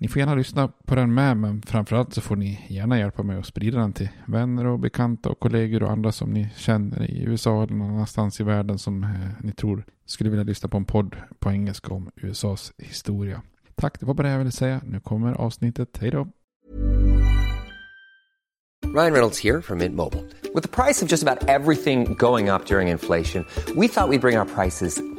Ni får gärna lyssna på den med, men framförallt så får ni gärna hjälpa mig att sprida den till vänner och bekanta och kollegor och andra som ni känner i USA eller någon annanstans i världen som eh, ni tror skulle vilja lyssna på en podd på engelska om USAs historia. Tack, det var bara det jag ville säga. Nu kommer avsnittet. Hej då! Ryan Reynolds här från Mint Mobile. Med priset på nästan allt som går upp under inflationen, trodde vi att vi skulle bring våra priser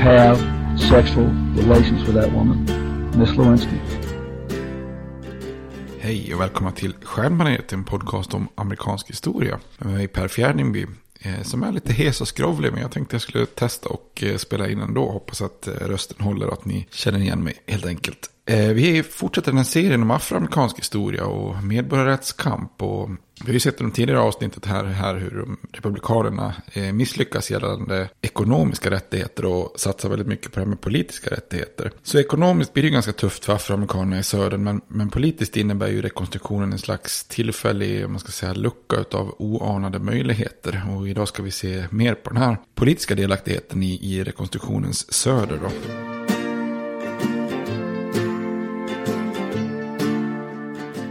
have sexual relations with that woman, Miss Lewinsky. Hej och välkomna till Stjärnbaneret, en podcast om amerikansk historia. Med mig Per Fjärdingby, eh, som är lite hes och skrovlig, men jag tänkte jag skulle testa och eh, spela in ändå. Hoppas att eh, rösten håller och att ni känner igen mig helt enkelt. Vi fortsätter den här serien om afroamerikansk historia och medborgarrättskamp. Och vi har ju sett i de tidigare avsnittet här, här hur republikanerna eh, misslyckas gällande ekonomiska rättigheter och satsar väldigt mycket på det här med politiska rättigheter. Så ekonomiskt blir det ganska tufft för afroamerikanerna i södern, men, men politiskt innebär ju rekonstruktionen en slags tillfällig, man ska säga, lucka av oanade möjligheter. Och idag ska vi se mer på den här politiska delaktigheten i, i rekonstruktionens söder då.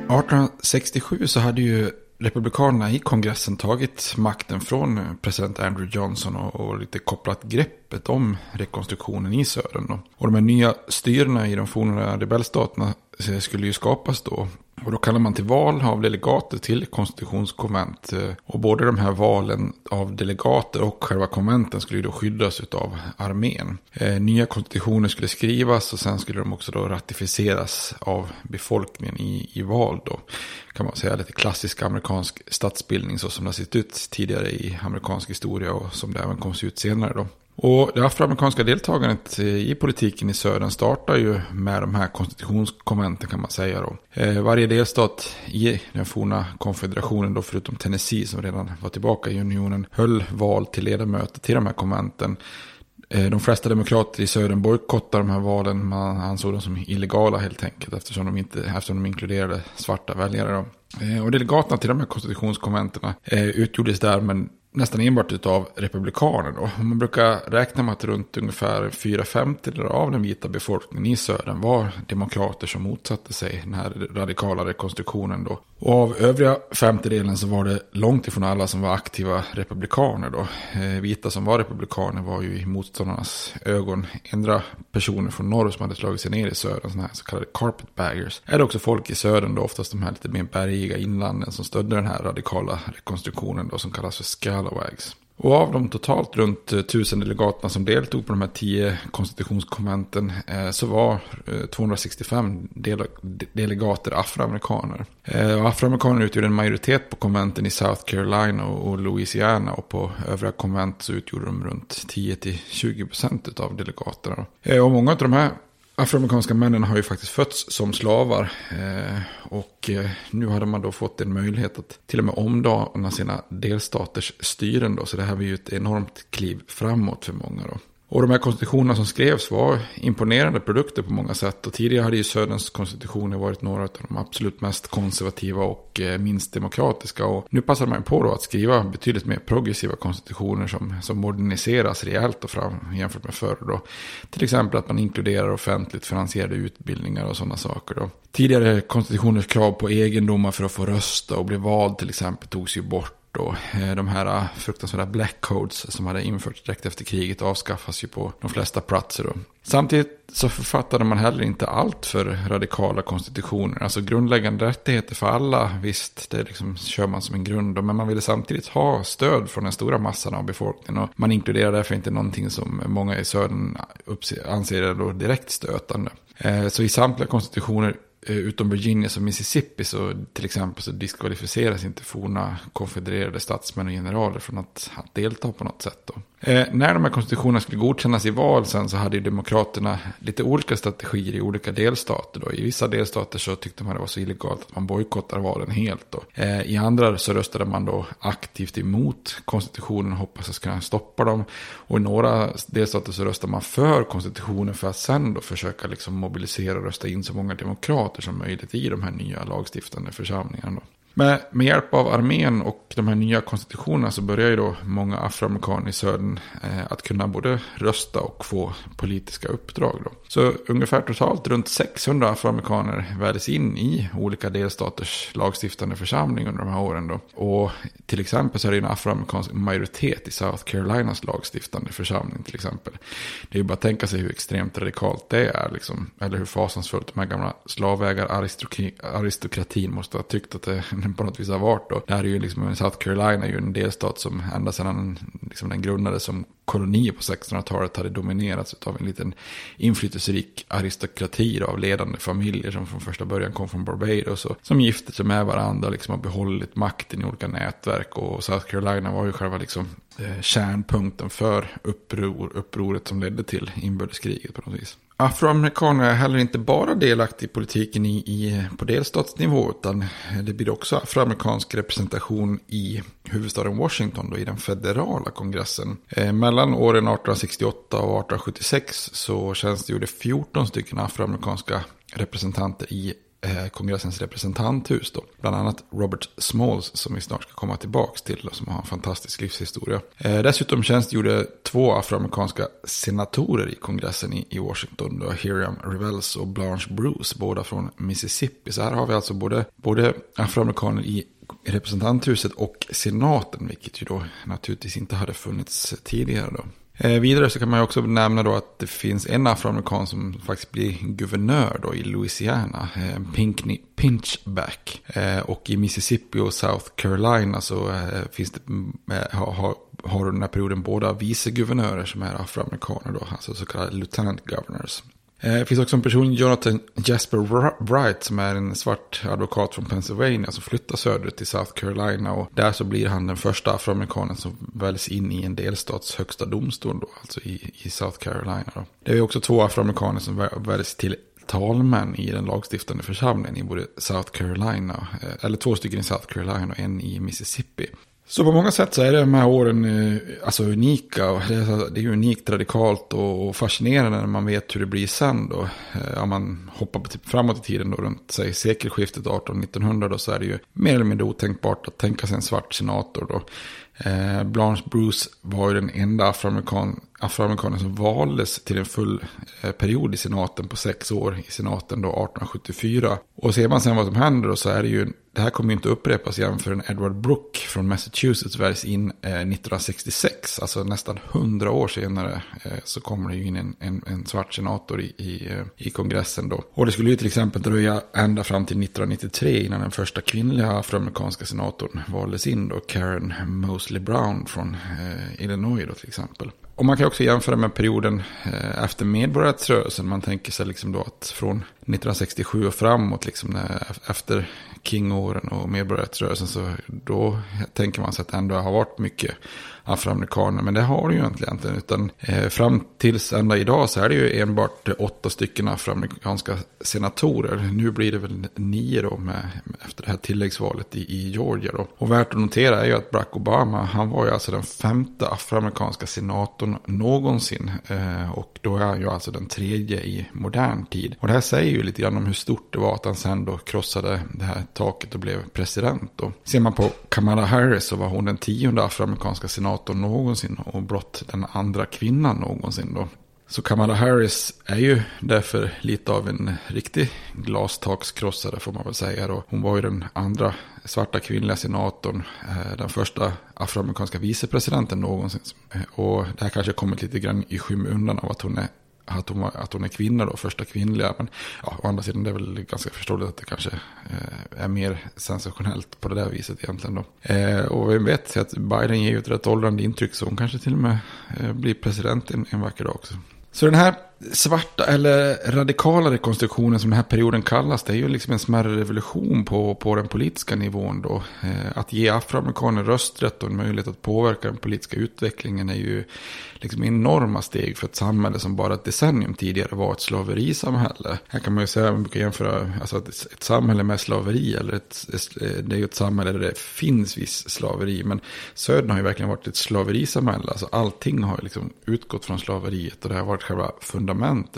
1867 så hade ju Republikanerna i kongressen tagit makten från president Andrew Johnson och, och lite kopplat greppet om rekonstruktionen i södern. Då. Och de här nya styrena i de forna rebellstaterna skulle ju skapas då. Och då kallar man till val av delegater till konstitutionskonvent. Eh, och både de här valen av delegater och själva konventen skulle ju då skyddas av armén. Eh, nya konstitutioner skulle skrivas och sen skulle de också då ratificeras av befolkningen i, i val då. Kan man säga lite klassisk amerikansk statsbildning så som det har sett ut tidigare i amerikansk historia och som det även kom se ut senare då. Och det afroamerikanska deltagandet i politiken i södern startar ju med de här konstitutionskonventen kan man säga då. Eh, varje delstat i den forna konfederationen då förutom Tennessee som redan var tillbaka i unionen höll val till ledamöter till de här konventen. Eh, de flesta demokrater i södern bojkottade de här valen. Man ansåg dem som illegala helt enkelt eftersom de, inte, eftersom de inkluderade svarta väljare. Då. Eh, och delegaterna till de här konstitutionskonventerna utgjordes där men nästan enbart av republikaner. Då. Man brukar räkna med att runt ungefär fyra femtedelar av den vita befolkningen i södern var demokrater som motsatte sig den här radikala rekonstruktionen. Då. Och av övriga femtedelen så var det långt ifrån alla som var aktiva republikaner. Då. Eh, vita som var republikaner var ju i motståndarnas ögon ändra personer från norr som hade slagit sig ner i södern, sådana här så kallade carpetbaggers. Eller också folk i södern då, oftast de här lite mer bergiga inlanden som stödde den här radikala rekonstruktionen då, som kallas för scalawags. Och av de totalt runt eh, tusen delegaterna som deltog på de här tio konstitutionskonventen eh, så var eh, 265 delegater afroamerikaner. Och afroamerikaner utgjorde en majoritet på konventen i South Carolina och Louisiana och på övriga konvent så utgjorde de runt 10-20% av delegaterna. Och många av de här afroamerikanska männen har ju faktiskt fötts som slavar. Eh, och eh, nu hade man då fått en möjlighet att till och med omdana sina delstaters styren. Då, så det här var ju ett enormt kliv framåt för många. Då. Och de här konstitutionerna som skrevs var imponerande produkter på många sätt. Och tidigare hade ju Söderns konstitutioner varit några av de absolut mest konservativa och eh, minst demokratiska. Och nu passar man på då att skriva betydligt mer progressiva konstitutioner som, som moderniseras rejält och fram jämfört med förr. Då. Till exempel att man inkluderar offentligt finansierade utbildningar och sådana saker. Då. Tidigare konstitutioners krav på egendomar för att få rösta och bli vald till exempel togs ju bort då. Eh, de här ah, fruktansvärda black codes som hade införts direkt efter kriget avskaffas ju på de flesta platser. Då. Samtidigt så författade man heller inte allt för radikala konstitutioner. Alltså grundläggande rättigheter för alla, visst, det liksom kör man som en grund. Men man ville samtidigt ha stöd från den stora massan av befolkningen. Och man inkluderar därför inte någonting som många i södern anser är då direkt stötande. Eh, så i samtliga konstitutioner Eh, utom Virginia och Mississippi så till exempel så diskvalificeras inte forna konfedererade statsmän och generaler från att, delta på något sätt. Då. Eh, när de här konstitutionerna skulle godkännas i val sen så hade ju demokraterna lite olika strategier i olika delstater. Då. I vissa delstater så tyckte man det var så illegalt att man bojkottar valen helt. Då. Eh, I andra så röstade man då aktivt emot konstitutionen och hoppades att kunna stoppa dem. Och i några delstater så röstade man för konstitutionen för att sen då försöka liksom mobilisera och rösta in så många demokrater som möjligt i de här nya lagstiftande församlingarna. Då. Med, med hjälp av armén och de här nya konstitutionerna så börjar ju då många afroamerikaner i södern eh, att kunna både rösta och få politiska uppdrag. Då. Så ungefär totalt runt 600 afroamerikaner väljs in i olika delstaters lagstiftande församling under de här åren. Då. Och till exempel så är det en afroamerikansk majoritet i South Carolinas lagstiftande församling till exempel. Det är ju bara att tänka sig hur extremt radikalt det är, liksom. eller hur fasansfullt de här gamla slavägar-aristokratin måste ha tyckt att det på något vis har varit. Då. Det här är ju liksom, South Carolina är ju en delstat som ända sedan liksom, den grundades som koloni på 1600-talet hade dominerats av en liten inflytelserik aristokrati av ledande familjer som från första början kom från Barbados och som gifte sig med varandra och liksom har behållit makten i olika nätverk. Och South Carolina var ju själva liksom eh, kärnpunkten för uppror, upproret som ledde till inbördeskriget på något vis. Afroamerikaner är heller inte bara delaktiga i politiken i, i, på delstatsnivå utan det blir också afroamerikansk representation i huvudstaden Washington då, i den federala kongressen. Eh, mellan åren 1868 och 1876 så tjänstgjorde 14 stycken afroamerikanska representanter i Eh, kongressens representanthus. Då. Bland annat Robert Smalls som vi snart ska komma tillbaka till och som har en fantastisk livshistoria. Eh, dessutom tjänstgjorde två afroamerikanska senatorer i kongressen i, i Washington. Då, Hiram Revels och Blanche Bruce, båda från Mississippi. Så här har vi alltså både, både afroamerikaner i representanthuset och senaten, vilket ju då naturligtvis inte hade funnits tidigare. Då. Eh, vidare så kan man ju också nämna då att det finns en afroamerikan som faktiskt blir guvernör då i Louisiana, eh, Pinkney Pinchback. Eh, och i Mississippi och South Carolina så eh, finns det, eh, har, har, under den här perioden båda viceguvernörer som är afroamerikaner då, alltså så kallade lieutenant governors. Eh, det finns också en person, Jonathan Jasper Wright, som är en svart advokat från Pennsylvania som flyttar söderut till South Carolina. Och där så blir han den första afroamerikanen som väljs in i en delstats högsta domstol, då, alltså i, i South Carolina. Då. Det är också två afroamerikaner som väljs till talmän i den lagstiftande församlingen i både South Carolina, eh, eller två stycken i South Carolina och en i Mississippi. Så på många sätt så är de här åren eh, alltså unika. Och det, är, det är unikt, radikalt och fascinerande när man vet hur det blir sen då. Eh, om man hoppar typ framåt i tiden då runt säg, sekelskiftet 1800-1900 så är det ju mer eller mindre otänkbart att tänka sig en svart senator då. Eh, Blanche Bruce var ju den enda afroamerikan, afroamerikaner som valdes till en full eh, period i senaten på sex år i senaten då 1874. Och ser man sen vad som händer då så är det ju, det här kommer ju inte upprepas igen förrän Edward Brooke från Massachusetts väljs in eh, 1966. Alltså nästan hundra år senare eh, så kommer det ju in en, en, en svart senator i, i, i, kongressen då. Och det skulle ju till exempel dröja ända fram till 1993 innan den första kvinnliga afroamerikanska senatorn valdes in då, Karen Mosley Brown från Illinois då till exempel. Och man kan också jämföra med perioden eh, efter medborgarrättsrörelsen. Man tänker sig liksom då att från 1967 och framåt, liksom när, efter King-åren och medborgarrättsrörelsen, så då tänker man sig att det ändå har varit mycket afroamerikaner. Men det har det ju egentligen inte. Utan eh, fram tills ända idag så är det ju enbart åtta stycken afroamerikanska senatorer. Nu blir det väl nio då med, efter det här tilläggsvalet i, i Georgia då. Och värt att notera är ju att Barack Obama, han var ju alltså den femte afroamerikanska senatorn någonsin. Eh, och då är han ju alltså den tredje i modern tid. Och det här säger ju lite grann om hur stort det var att han sen då krossade det här taket och blev president. Då. Ser man på Kamala Harris så var hon den tionde afroamerikanska senatorn någonsin och blott den andra kvinnan någonsin då. Så Kamala Harris är ju därför lite av en riktig glastakskrossare får man väl säga. Då. Hon var ju den andra svarta kvinnliga senatorn, eh, den första afroamerikanska vicepresidenten någonsin. Och det här kanske kommit lite grann i skymundan av att hon är att hon, att hon är kvinna då, första kvinnliga. Men ja, å andra sidan det är väl ganska förståeligt att det kanske eh, är mer sensationellt på det där viset egentligen då. Eh, och vem vet, att Biden ger ju ett rätt åldrande intryck så hon kanske till och med eh, blir president en, en vacker dag också. Så den här svarta eller radikala rekonstruktionen som den här perioden kallas, det är ju liksom en smärre revolution på, på den politiska nivån då. Eh, att ge afroamerikaner rösträtt och en möjlighet att påverka den politiska utvecklingen är ju liksom enorma steg för ett samhälle som bara ett decennium tidigare var ett slaverisamhälle. Här kan man ju säga, man brukar jämföra alltså ett, ett samhälle med slaveri, eller ett, det är ju ett samhälle där det finns viss slaveri, men södern har ju verkligen varit ett slaverisamhälle. Alltså allting har ju liksom utgått från slaveriet och det har varit själva fundamentet.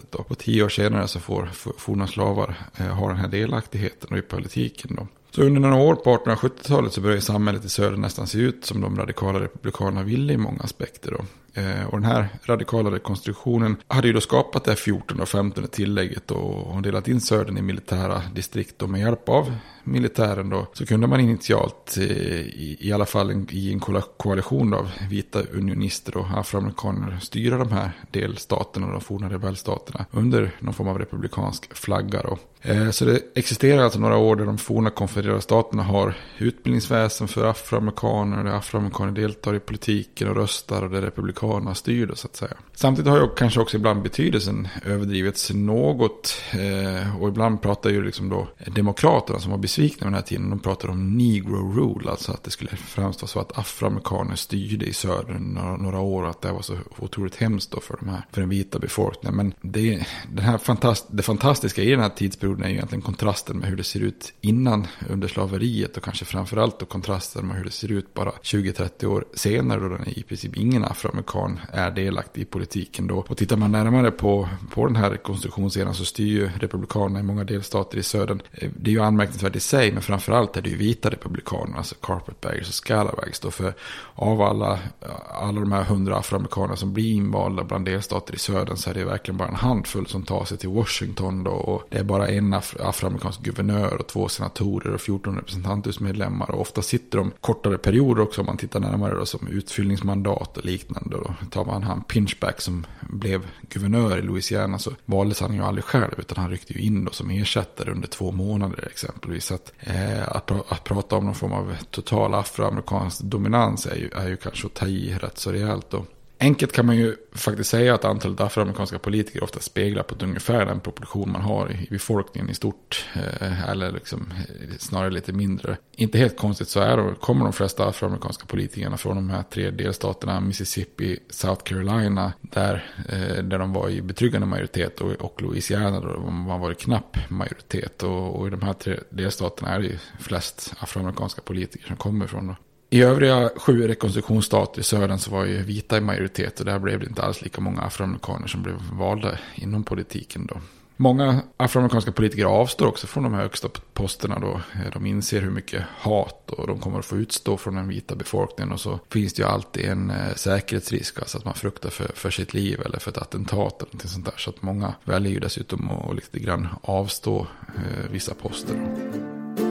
Då. Och tio år senare så får forna slavar eh, ha den här delaktigheten och i politiken. Då. Så under några år på 1870-talet så började samhället i söder nästan se ut som de radikala republikanerna ville i många aspekter. Då. Eh, och den här radikala rekonstruktionen hade ju då skapat det 14 och 15 tillägget och delat in södern i militära distrikt. Och med hjälp av militären då så kunde man initialt eh, i, i alla fall en, i en koalition av vita unionister och afroamerikaner styra de här delstaterna och de forna rebellstaterna under någon form av republikansk flagga. Då. Eh, så det existerar alltså några år där de forna konfedererade staterna har utbildningsväsen för afroamerikaner, där afroamerikaner deltar i politiken och röstar och där republikanerna styr det så att säga. Samtidigt har ju kanske också ibland betydelsen överdrivits något eh, och ibland pratar ju liksom då demokraterna som var besvikna med den här tiden, de pratar om negro rule, alltså att det skulle framstå så att afroamerikaner styrde i södern några, några år och att det var så otroligt hemskt då för, de här, för den vita befolkningen. Men det, den här fantast, det fantastiska i den här tidsperioden är ju egentligen kontrasten med hur det ser ut innan under slaveriet och kanske framförallt då kontrasten med hur det ser ut bara 20-30 år senare då den i princip ingen afroamerikan är delaktig i politiken då. Och tittar man närmare på, på den här rekonstruktionsscenen så styr ju republikanerna i många delstater i södern. Eh, det är ju anmärkningsvärt i sig men framförallt är det ju vita republikaner, alltså carpetbaggers och scalawags då. För av alla, alla de här hundra afroamerikaner som blir invalda bland delstater i södern så är det verkligen bara en handfull som tar sig till Washington då. Och det är bara en en afroamerikansk guvernör och två senatorer och 14 representanthusmedlemmar. Och ofta sitter de kortare perioder också om man tittar närmare då, som utfyllningsmandat och liknande. Då tar man han Pinchback som blev guvernör i Louisiana så valdes han ju aldrig själv utan han ryckte ju in då som ersättare under två månader exempelvis. Så att, eh, att, att, prata om någon form av total afroamerikansk dominans är ju, är ju kanske att ta i rätt så rejält då. Enkelt kan man ju faktiskt säga att antalet afroamerikanska politiker ofta speglar på ett ungefär den proportion man har i befolkningen i stort. Eh, eller liksom eh, snarare lite mindre. Inte helt konstigt så är det, kommer de flesta afroamerikanska politikerna från de här tre delstaterna Mississippi, South Carolina. Där, eh, där de var i betryggande majoritet och, och Louisiana då de var i knapp majoritet. Och, och, i de här tre delstaterna är det ju flest afroamerikanska politiker som kommer från. I övriga sju rekonstruktionsstater i södern så var ju vita i majoritet och där blev det inte alls lika många afroamerikaner som blev valda inom politiken då. Många afroamerikanska politiker avstår också från de här högsta posterna då. De inser hur mycket hat och de kommer att få utstå från den vita befolkningen. Och så finns det ju alltid en eh, säkerhetsrisk, alltså att man fruktar för, för sitt liv eller för ett attentat eller någonting sånt där. Så att många väljer ju dessutom att lite grann avstå eh, vissa poster. Då.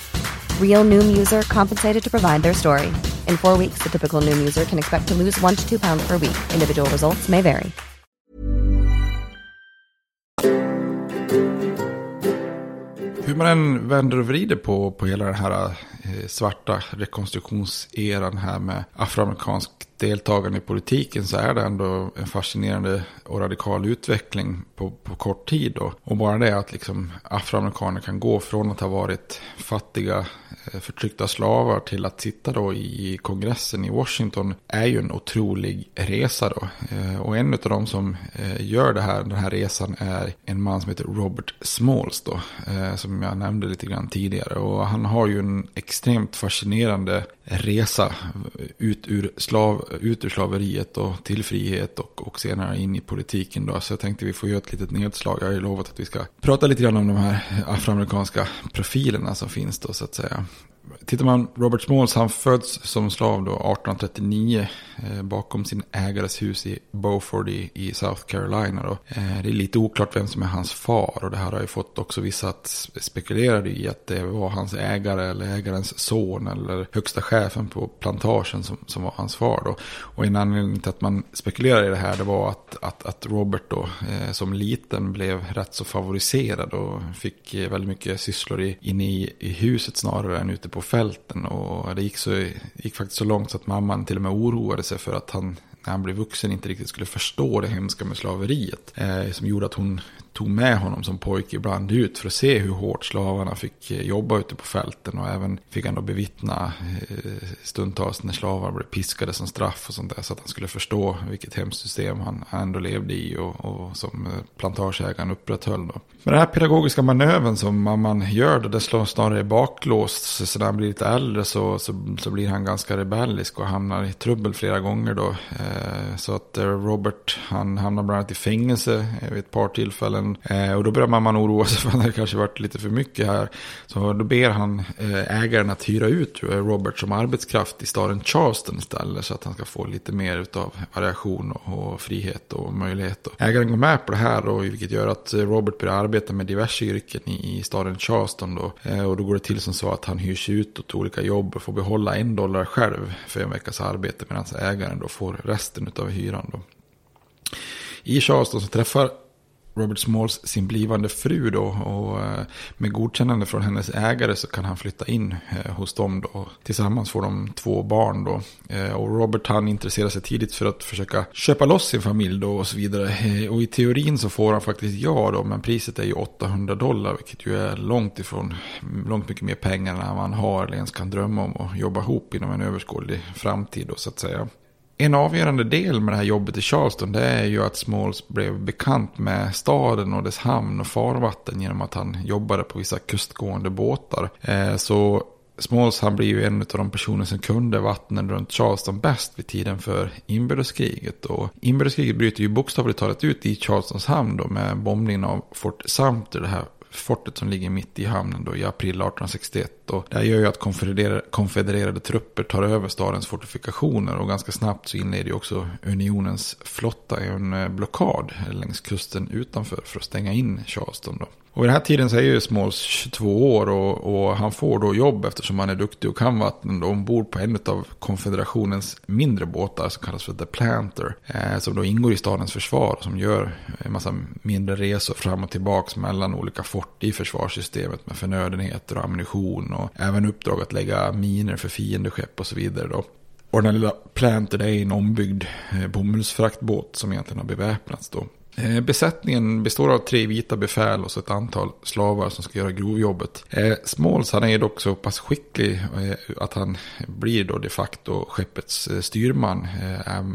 Real Noom user compensated to provide their story. In four weeks, the typical Noom user can expect to lose one to two pounds per week. Individual results may vary. Hur man än vänder och vrider på, på hela den här Eh, svarta rekonstruktionseran här med afroamerikansk deltagande i politiken så är det ändå en fascinerande och radikal utveckling på, på kort tid. Då. Och bara det att liksom afroamerikaner kan gå från att ha varit fattiga eh, förtryckta slavar till att sitta då i kongressen i Washington är ju en otrolig resa då. Eh, och en av de som gör det här, den här resan är en man som heter Robert Smalls då. Som jag nämnde lite grann tidigare. Och han har ju en extremt fascinerande resa ut ur, slav, ut ur slaveriet och till frihet och, och senare in i politiken då. Så jag tänkte vi får göra ett litet nedslag. Jag har ju lovat att vi ska prata lite grann om de här afroamerikanska profilerna som finns då så att säga. Tittar man Robert Smalls, han föds som slav då 1839 eh, bakom sin ägares hus i Beaufort i, i South Carolina. Då. Eh, det är lite oklart vem som är hans far och det här har ju fått också vissa att spekulera i att det var hans ägare eller ägarens son eller högsta chefen på plantagen som, som var hans far. Då. Och en anledning till att man spekulerar i det här det var att, att, att Robert då eh, som liten blev rätt så favoriserad och fick eh, väldigt mycket sysslor i, inne i, i huset snarare än ute på fälten. Och det gick, så, gick faktiskt så långt så att mamman till och med oroade sig för att han när han blev vuxen inte riktigt skulle förstå det hemska med slaveriet. Eh, som gjorde att hon tog med honom som pojke ibland ut för att se hur hårt slavarna fick eh, jobba ute på fälten. Och även fick han då bevittna eh, stundtals när slavar blev piskade som straff och sånt där. Så att han skulle förstå vilket hemskt system han ändå levde i och, och som eh, plantageägaren upprätthöll. Då. Men den här pedagogiska manövern som mamman gör då, det slår snarare baklås. Så när han blir lite äldre så, så, så, blir han ganska rebellisk och hamnar i trubbel flera gånger då. Så att Robert, han hamnar bland annat i fängelse vid ett par tillfällen tiden. Eh, och då börjar mamman oroa sig för att det kanske varit lite för mycket här. Så då ber han eh, ägaren att hyra ut Robert som arbetskraft i staden Charleston istället. Så att han ska få lite mer av variation och, och frihet och möjlighet. Och ägaren går med på det här då, vilket gör att Robert börjar arbeta med diverse yrken i, i staden Charleston. Då. Eh, och då går det till som så att han hyrs ut åt olika jobb och får behålla en dollar själv för en veckas arbete. Medan ägaren då får resten av hyran. Då. I Charleston så träffar Robert Smalls sin blivande fru då. Och eh, med godkännande från hennes ägare så kan han flytta in eh, hos dem då. Tillsammans får de två barn då. Eh, och Robert han intresserar sig tidigt för att försöka köpa loss sin familj då och så vidare. Och i teorin så får han faktiskt ja då. Men priset är ju 800 dollar. Vilket ju är långt ifrån, långt mycket mer pengar än man har eller ens kan drömma om att jobba ihop inom en överskådlig framtid då så att säga. En avgörande del med det här jobbet i Charleston det är ju att Smalls blev bekant med staden och dess hamn och farvatten genom att han jobbade på vissa kustgående båtar. Eh, så Smalls han blir ju en av de personer som kunde vattnen runt Charleston bäst vid tiden för inbördeskriget. Och inbördeskriget bryter ju bokstavligt talat ut i Charlestons hamn då med bombningen av Fort Sumter, det här fortet som ligger mitt i hamnen då i april 1861. Och det här gör ju att konfedererade, konfedererade trupper tar över stadens fortifikationer och ganska snabbt så inleder ju också unionens flotta en eh, blockad längs kusten utanför för att stänga in Charleston. Då. Och i den här tiden så är ju Smalls 22 år och, och, han får då jobb eftersom han är duktig och kan vatten då ombord på en av konfederationens mindre båtar som kallas för The Planter. Eh, som då ingår i stadens försvar och som gör en massa mindre resor fram och tillbaka mellan olika fort i försvarssystemet med förnödenheter och ammunition och även uppdrag att lägga miner för fiendeskepp och så vidare då. Och den här lilla Planter är en ombyggd eh, bomullsfraktbåt som egentligen har beväpnats då. Eh, besättningen består av tre vita befäl och så ett antal slavar som ska göra grovjobbet. Eh, Smalls han är dock så pass skicklig eh, att han blir då de facto skeppets styrman.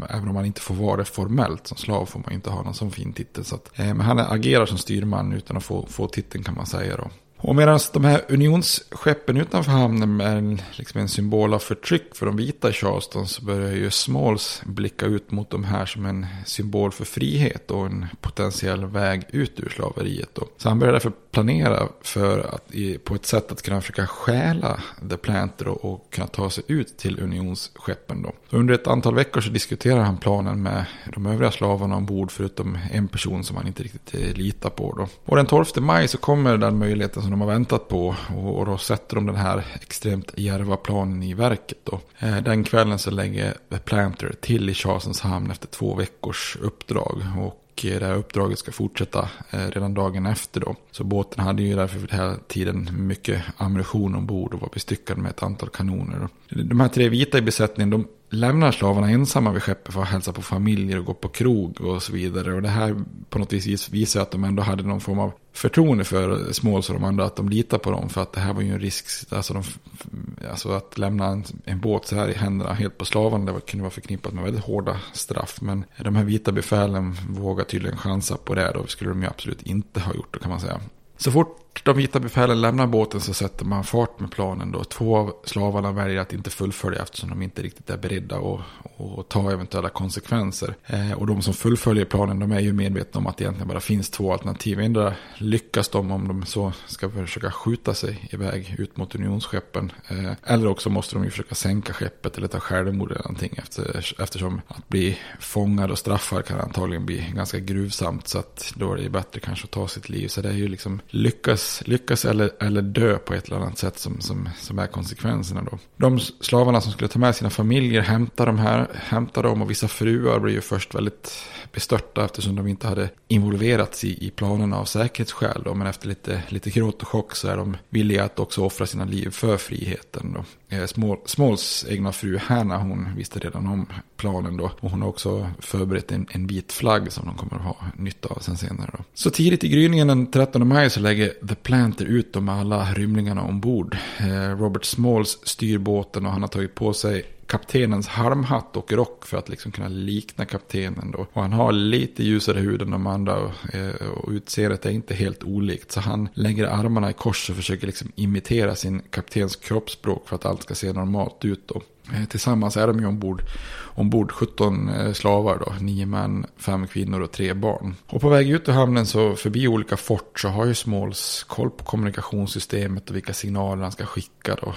Även om han inte får vara det formellt. Som slav får man inte ha någon sån fin titel. Så att, men han agerar som styrman utan att få, få titeln kan man säga då. Och medan de här unionsskeppen utanför hamnen är liksom en symbol av förtryck för de vita i Charleston så börjar ju Smalls blicka ut mot de här som en symbol för frihet och en potentiell väg ut ur slaveriet. Då. Så han börjar därför planera för att, på ett sätt att kunna försöka stjäla The Planter och, och kunna ta sig ut till unionsskeppen. Då. Så under ett antal veckor så diskuterar han planen med de övriga slavarna ombord förutom en person som han inte riktigt eh, litar på. Då. Och den 12 maj så kommer den möjligheten som de har väntat på. Och, och då sätter de den här extremt järva planen i verket. Då. Eh, den kvällen så lägger The Planter till i Charlesons hamn efter två veckors uppdrag. Och eh, det här uppdraget ska fortsätta eh, redan dagen efter då. Så båten hade ju därför för den här tiden mycket ammunition ombord och var bestyckad med ett antal kanoner. De här tre vita i besättningen de lämnar slavarna ensamma vid skeppet för att hälsa på familjer och gå på krog och så vidare. Och det här på något vis visar att de ändå hade någon form av förtroende för Smalls och de andra, att de litar på dem. För att det här var ju en risk, alltså, de, alltså att lämna en, en, båt så här i händerna helt på slavarna, det var, kunde vara förknippat med väldigt hårda straff. Men de här vita befälen vågar tydligen chansa på det, då skulle de ju absolut inte ha gjort det kan man säga. Så fort de vita befälen lämnar båten så sätter man fart med planen. Då. Två av slavarna väljer att inte fullfölja eftersom de inte riktigt är beredda att, ta eventuella konsekvenser. Eh, och de som fullföljer planen de är ju medvetna om att det egentligen bara finns två alternativ. endera lyckas de om de så ska försöka skjuta sig iväg ut mot unionsskeppen. Eh, eller också måste de ju försöka sänka skeppet eller ta självmord eller någonting. Efter, eftersom att bli fångad och straffad kan antagligen bli ganska gruvsamt. Så att då är det bättre kanske att ta sitt liv. Så det är ju liksom lyckas lyckas, eller, eller dö på ett eller annat sätt som, som, som är konsekvenserna då. De slavarna som skulle ta med sina familjer hämtar de här, hämtar dem och vissa fruar blir ju först väldigt bestörta eftersom de inte hade involverats i, i planerna av säkerhetsskäl då. Men efter lite, lite gråt och chock så är de villiga att också offra sina liv för friheten då. Eh, Smalls egna fru Hanna hon visste redan om planen då. Och hon har också förberett en, en vit flagg som de kommer att ha nytta av sen senare då. Så tidigt i gryningen den 13 maj så lägger The Planter ut dem med alla rymlingarna ombord. Eh, Robert Smalls styr båten och han har tagit på sig kaptenens halmhatt och rock för att liksom kunna likna kaptenen då. Och han har lite ljusare hud än de andra och, och utseendet är inte helt olikt. Så han lägger armarna i kors och försöker liksom imitera sin kaptens kroppsspråk för att allt ska se normalt ut då. Eh, tillsammans är de ju ombord, ombord 17 eh, slavar då, 9 män, 5 kvinnor och 3 barn. Och på väg ut ur hamnen så förbi olika fort så har ju Smalls koll på kommunikationssystemet och vilka signaler han ska skicka då.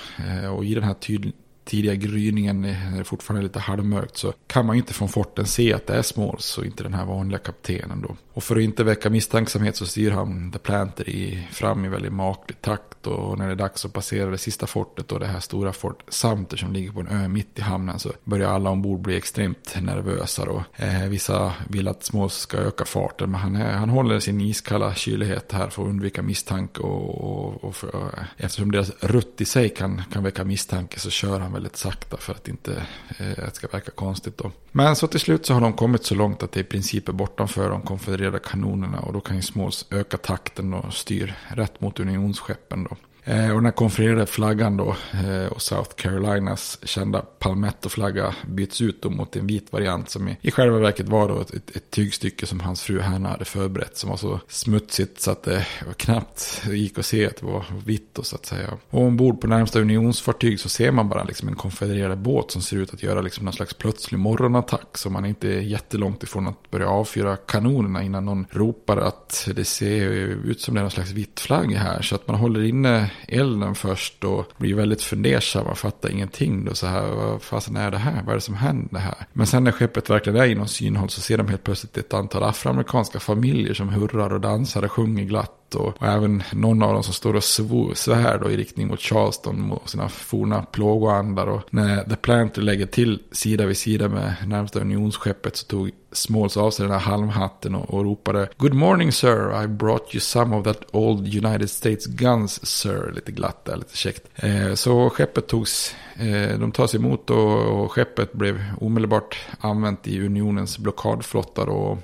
Och i den här tydliga tidiga gryningen när det fortfarande är lite halvmörkt så kan man ju inte från forten se att det är Smalls och inte den här vanliga kaptenen då. Och för att inte väcka misstänksamhet så styr han The Planter i, fram i väldigt maklig takt och när det är dags att passera det sista fortet och det här stora Fort Samter som ligger på en ö mitt i hamnen så börjar alla ombord bli extremt nervösa då. Eh, vissa vill att Smalls ska öka farten men han, är, han håller sin iskalla kylighet här för att undvika misstanke och, och, och för, eftersom deras rutt i sig kan, kan väcka misstanke så kör han väldigt sakta för att inte eh, det ska verka konstigt då. Men så till slut så har de kommit så långt att det i princip är bortanför de konfedererade kanonerna och då kan ju Smalls öka takten och styr rätt mot unionsskeppen då. Eh, och den här konfererade flaggan då eh, och South Carolinas kända palmetto-flagga byts ut då mot en vit variant som i, i själva verket var då ett, ett, ett tygstycke som hans fru Hanna hade förberett som var så smutsigt så att det knappt gick att se att det var vitt då så att säga. Och ombord på närmsta unionsfartyg så ser man bara liksom en konfedererad båt som ser ut att göra liksom någon slags plötslig morgonattack så man är inte jättelångt ifrån att börja avfyra kanonerna innan någon ropar att det ser ut som det är någon slags vitt flagg här så att man håller inne elden först och blir väldigt fundersamma, fattar ingenting då så här. Vad fasen är det här? Vad är det som händer här? Men sen när skeppet verkligen är inom synhåll så ser de helt plötsligt ett antal afroamerikanska familjer som hurrar och dansar och sjunger glatt och, och, även någon av dem som står och svär då i riktning mot Charleston mot sina forna plågoandar. Och när The Planter lägger till sida vid sida med närmsta unionsskeppet så tog Smalls av sig den här halmhatten och, och ropade Good morning sir, I brought you some of that old United States guns sir. Lite glatt där, lite käckt. Eh, så skeppet togs, eh, de tas emot och, och skeppet blev omedelbart använt i unionens blockadflotta då.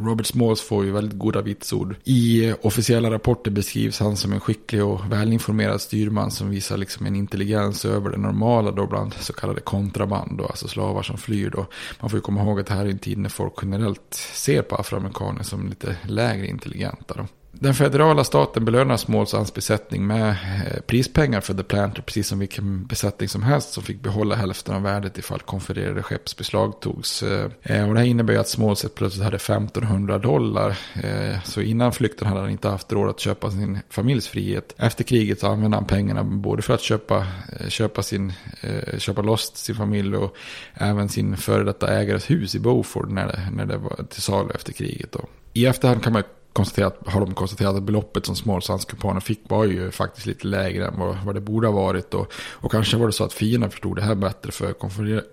Robert Smalls får ju väldigt goda vitsord. I eh, officiella rapporter beskrivs han som en skicklig och välinformerad styrman som visar liksom en intelligens över det normala då bland så kallade kontraband, då, alltså slavar som flyr. Då. Man får ju komma ihåg att det här är en tid när folk generellt ser på afroamerikaner som lite lägre intelligenta. Då. Den federala staten belönar Smalls hans besättning med eh, prispengar för The Planter, precis som vilken besättning som helst som fick behålla hälften av värdet ifall konfererade skepp beslagtogs. Eh. Eh, och det här innebär att Smalls plötsligt hade 1500 dollar. Så innan flykten hade han inte haft råd att köpa sin familjs frihet. Efter kriget så använde han pengarna både för att köpa, köpa, sin, köpa loss sin familj och även sin före detta ägares hus i Beaufort när det, när det var till salu efter kriget. Då. I efterhand kan man konstaterat, har de konstaterat att beloppet som Smålandskumpanen fick var ju faktiskt lite lägre än vad, vad det borde ha varit. Och, och kanske var det så att fienden förstod det här bättre för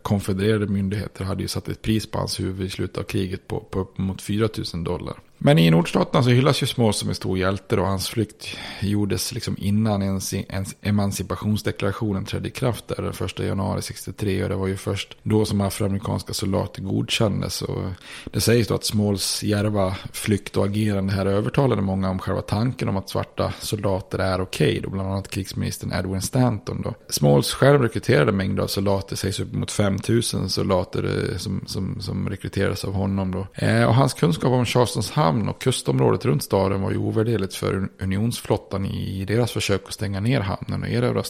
konfedererade myndigheter hade ju satt ett pris på hans huvud i slutet av kriget på, på upp mot 4 000 dollar. Men i nordstaterna så hyllas ju Smalls som en stor hjälte och hans flykt gjordes liksom innan ens, ens emancipationsdeklarationen trädde i kraft där den 1 januari 63 och det var ju först då som afroamerikanska soldater godkändes. Och det sägs då att Smalls järva flykt och agerande här övertalade många om själva tanken om att svarta soldater är okej, okay, bland annat krigsministern Edwin Stanton. Då. Smalls själv rekryterade mängder av soldater, sägs upp mot 5000 soldater eh, som, som, som rekryterades av honom. Då. Eh, och hans kunskap om Charlestons hamn hamn och kustområdet runt staden var ju ovärderligt för unionsflottan i deras försök att stänga ner hamnen och erövra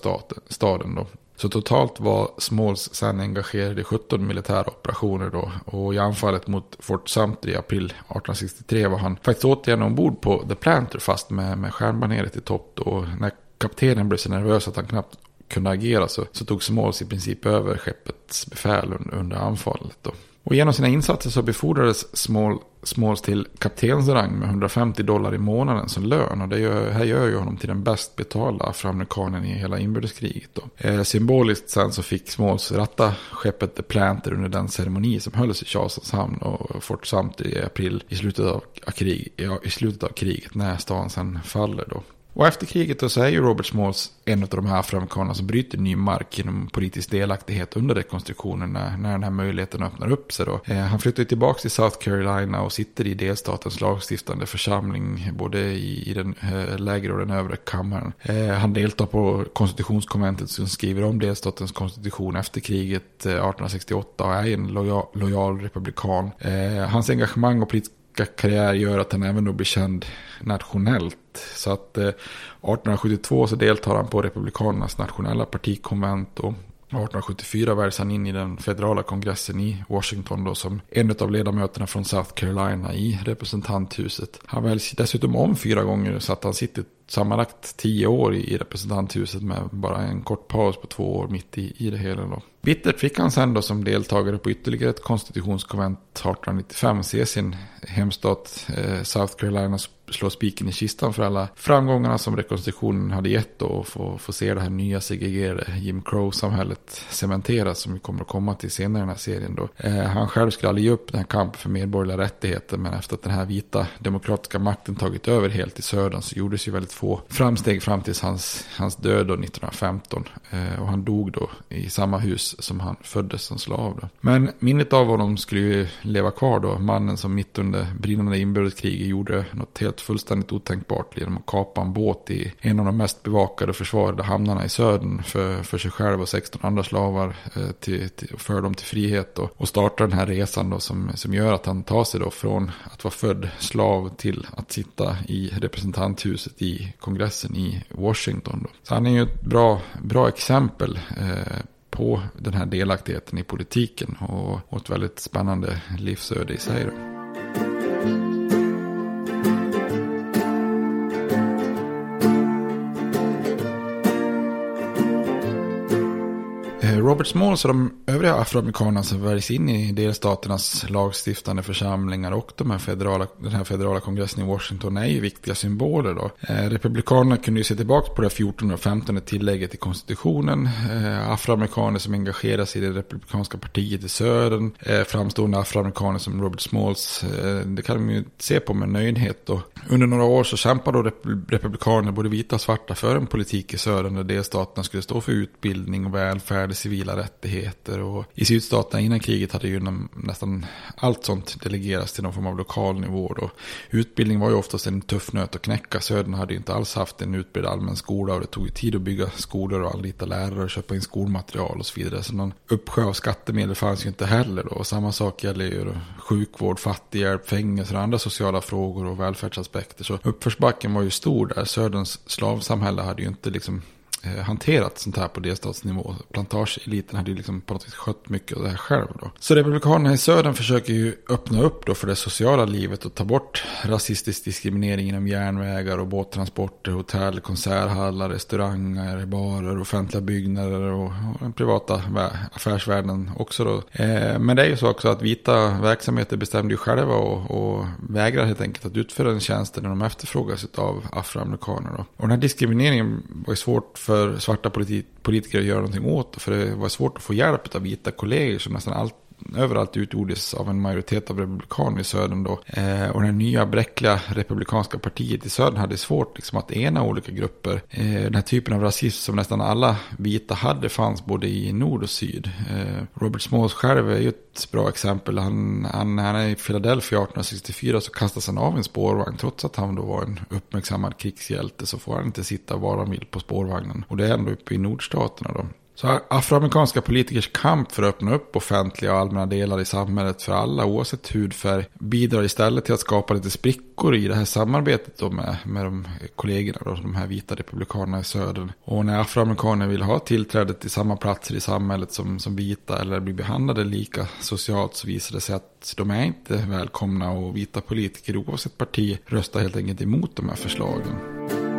staden. Då. Så totalt var Smalls sen engagerad i 17 militära operationer då. Och i anfallet mot Fort Sumter i april 1863 var han faktiskt återigen ombord på The Planter fast med, med stjärnbaneret i topp då. Och när kaptenen blev så nervös att han knappt kunde agera så, så tog Smalls i princip över skeppets befäl under, under anfallet då. Och genom sina insatser så befordrades Small, Smalls till kaptensrang med 150 dollar i månaden som lön. Och det gör, här gör ju honom till den bäst betalda afroamerikanen i hela inbördeskriget. Då. Eh, symboliskt sen så fick Smalls ratta skeppet The Planter under den ceremoni som hölls i Charlestons hamn och Fort Sumter i april i slutet av, krig, ja, i slutet av kriget när stan sen faller. Då. Och efter kriget då så är ju Robert Smalls en av de här afroamerikanerna som bryter ny mark genom politisk delaktighet under rekonstruktionen när, när den här möjligheten öppnar upp sig. Då. Eh, han flyttar tillbaka till South Carolina och sitter i delstatens lagstiftande församling både i, i den eh, lägre och den övre kammaren. Eh, han deltar på konstitutionskonventet som skriver om delstatens konstitution efter kriget eh, 1868 och är en lojal, lojal republikan. Eh, hans engagemang och politiska karriär gör att han även då blir känd nationellt. Så att eh, 1872 så deltar han på Republikanernas nationella partikonvent och 1874 väljs han in i den federala kongressen i Washington då som en av ledamöterna från South Carolina i representanthuset. Han väljs dessutom om fyra gånger så att han sitter sammanlagt tio år i representanthuset med bara en kort paus på två år mitt i, i det hela. Då. Bittert fick han sen då som deltagare på ytterligare ett konstitutionskonvent 1895 se sin hemstat eh, South Carolina slå spiken i kistan för alla framgångarna som rekonstruktionen hade gett då och få, få se det här nya segregerade Jim Crow-samhället cementeras som vi kommer att komma till senare i den här serien då. Eh, han själv skulle aldrig ge upp den här kampen för medborgerliga rättigheter men efter att den här vita demokratiska makten tagit över helt i södern så gjordes ju väldigt få framsteg fram till hans, hans död då 1915. Eh, och han dog då i samma hus som han föddes som slav. Då. Men minnet av honom skulle ju leva kvar då. Mannen som mitt under brinnande inbördeskriget gjorde något helt fullständigt otänkbart genom att kapa en båt i en av de mest bevakade och försvarade hamnarna i södern för, för sig själv och 16 andra slavar eh, till, till, för dem till frihet. Då, och starta den här resan då som, som gör att han tar sig då från att vara född slav till att sitta i representanthuset i kongressen i Washington. Då. Så han är ju ett bra, bra exempel eh, på den här delaktigheten i politiken och, och ett väldigt spännande livsöde i sig. Då. Robert Smalls och de övriga afroamerikanerna som väljs in i delstaternas lagstiftande församlingar och de här federala, den här federala kongressen i Washington är ju viktiga symboler. Då. Eh, republikanerna kunde ju se tillbaka på det 14 och 15 tillägget i konstitutionen. Eh, afroamerikaner som engagerar sig i det republikanska partiet i södern. Eh, framstående afroamerikaner som Robert Smalls. Eh, det kan de ju se på med nöjdhet. Då. Under några år så kämpade då republikaner, både vita och svarta, för en politik i södern där delstaterna skulle stå för utbildning och välfärd, civila rättigheter. Och I sydstaterna innan kriget hade ju nästan allt sånt delegerats till någon form av lokal nivå. Då. Utbildning var ju oftast en tuff nöt att knäcka. Södern hade ju inte alls haft en utbredd allmän skola och det tog ju tid att bygga skolor och anlita lärare och köpa in skolmaterial och så vidare. Så någon uppsjö av skattemedel fanns ju inte heller då. Och samma sak gäller ju då sjukvård, fattighjälp, fängelser och andra sociala frågor och välfärdsaspekter. Så uppförsbacken var ju stor där. Söderns slavsamhälle hade ju inte liksom Eh, hanterat sånt här på delstatsnivå. Plantageeliten hade ju liksom på något vis skött mycket av det här själv då. Så Republikanerna i södern försöker ju öppna upp då för det sociala livet och ta bort rasistisk diskriminering inom järnvägar och båttransporter, hotell, konserthallar, restauranger, barer, offentliga byggnader och, den privata affärsvärlden också då. Eh, men det är ju så också att vita verksamheter bestämde ju själva och, och vägrar helt enkelt att utföra den tjänsten när de efterfrågas av afroamerikaner då. Och den här diskrimineringen var ju svårt för för svarta politiker att göra någonting åt. För det var svårt att få hjälp av vita kollegor som nästan alltid överallt utgjordes av en majoritet av republikaner i södern då. Eh, och det nya bräckliga republikanska partiet i södern hade svårt liksom, att ena olika grupper. Eh, den här typen av rasism som nästan alla vita hade fanns både i nord och syd. Eh, Robert Smalls själv är ju ett bra exempel. Han, han, han är i Philadelphia 1864 så kastas han av en spårvagn. Trots att han då var en uppmärksammad krigshjälte så får han inte sitta var han vill på spårvagnen. Och det är ändå uppe i nordstaterna då. Så afroamerikanska politikers kamp för att öppna upp offentliga och allmänna delar i samhället för alla oavsett hudfärg bidrar istället till att skapa lite sprickor i det här samarbetet då med, med de kollegorna, då, de här vita republikanerna i södern. Och när afroamerikaner vill ha tillträde till samma platser i samhället som, som vita eller bli behandlade lika socialt så visar det sig att de är inte välkomna och vita politiker oavsett parti röstar helt enkelt emot de här förslagen.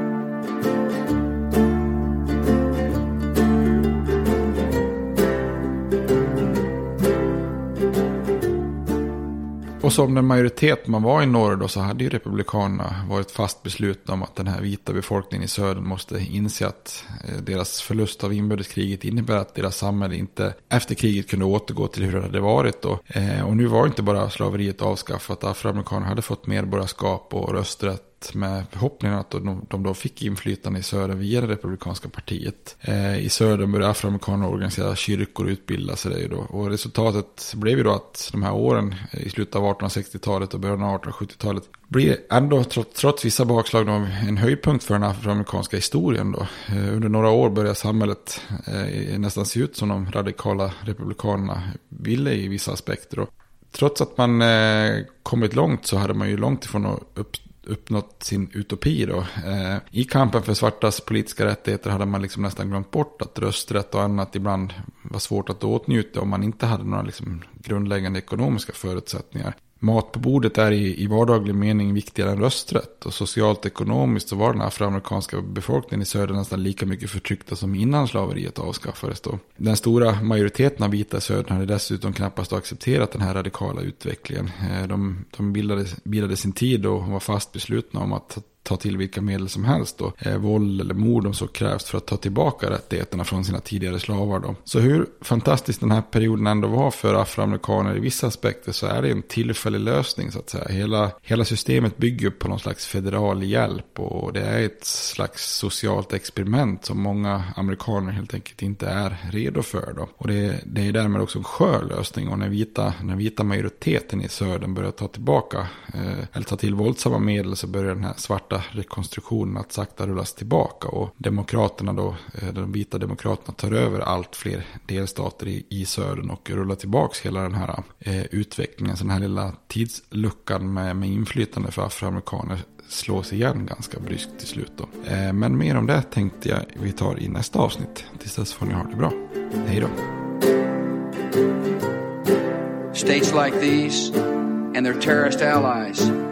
Och som den majoritet man var i norr då så hade ju republikanerna varit fast beslutna om att den här vita befolkningen i södern måste inse att eh, deras förlust av inbördeskriget innebär att deras samhälle inte efter kriget kunde återgå till hur det hade varit då. Eh, och nu var inte bara slaveriet avskaffat, afroamerikaner hade fått medborgarskap och rösträtt med förhoppningen att de, då fick inflytande i söder via det republikanska partiet. Eh, I söder började afroamerikaner organisera kyrkor och utbilda sig. Då. Och resultatet blev ju då att de här åren i slutet av 1860-talet och början av 1870-talet blir ändå trots, trots vissa bakslag då, en höjdpunkt för den afroamerikanska historien. Då. Eh, under några år började samhället eh, nästan se ut som de radikala republikanerna ville i vissa aspekter. Då. Trots att man eh, kommit långt så hade man ju långt ifrån att upp, uppnått sin utopi då. Eh, I kampen för svartas politiska rättigheter hade man liksom nästan glömt bort att rösträtt och annat ibland var svårt att åtnjuta om man inte hade några liksom grundläggande ekonomiska förutsättningar. Mat på bordet är i, i vardaglig mening viktigare än rösträtt. Och socialt och ekonomiskt så var den afroamerikanska befolkningen i söder nästan lika mycket förtryckta som innan slaveriet avskaffades. Då. Den stora majoriteten av vita i södern hade dessutom knappast accepterat den här radikala utvecklingen. Eh, de, de bildade, bildade sin tid och var fast beslutna om att ta till vilka medel som helst då. Eh, våld eller mord om så krävs för att ta tillbaka rättigheterna från sina tidigare slavar då. Så hur fantastisk den här perioden ändå var för afroamerikaner i vissa aspekter så är det en tillfällig lösning så att säga. Hela, hela systemet bygger på någon slags federal hjälp och det är ett slags socialt experiment som många amerikaner helt enkelt inte är redo för då. Och det, det är därmed också en skör lösning och när vita, när vita majoriteten i södern börjar ta tillbaka eh, eller ta till våldsamma medel så börjar den här svarta rekonstruktionen att sakta rullas tillbaka och demokraterna då, eh, de vita demokraterna tar över allt fler delstater i, i södern och rullar tillbaka hela den här eh, utvecklingen. Så den här lilla tidsluckan med, med inflytande för afroamerikaner slås igen ganska bryskt till slut. Då. Eh, men mer om det tänkte jag vi tar i nästa avsnitt. Tills dess får ni ha det bra. Hej då. States like these and their terrorist allies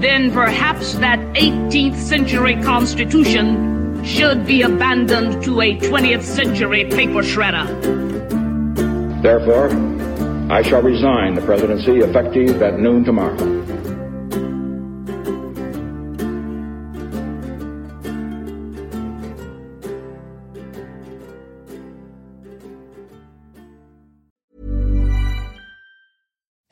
then perhaps that 18th century Constitution should be abandoned to a 20th century paper shredder. Therefore, I shall resign the presidency effective at noon tomorrow.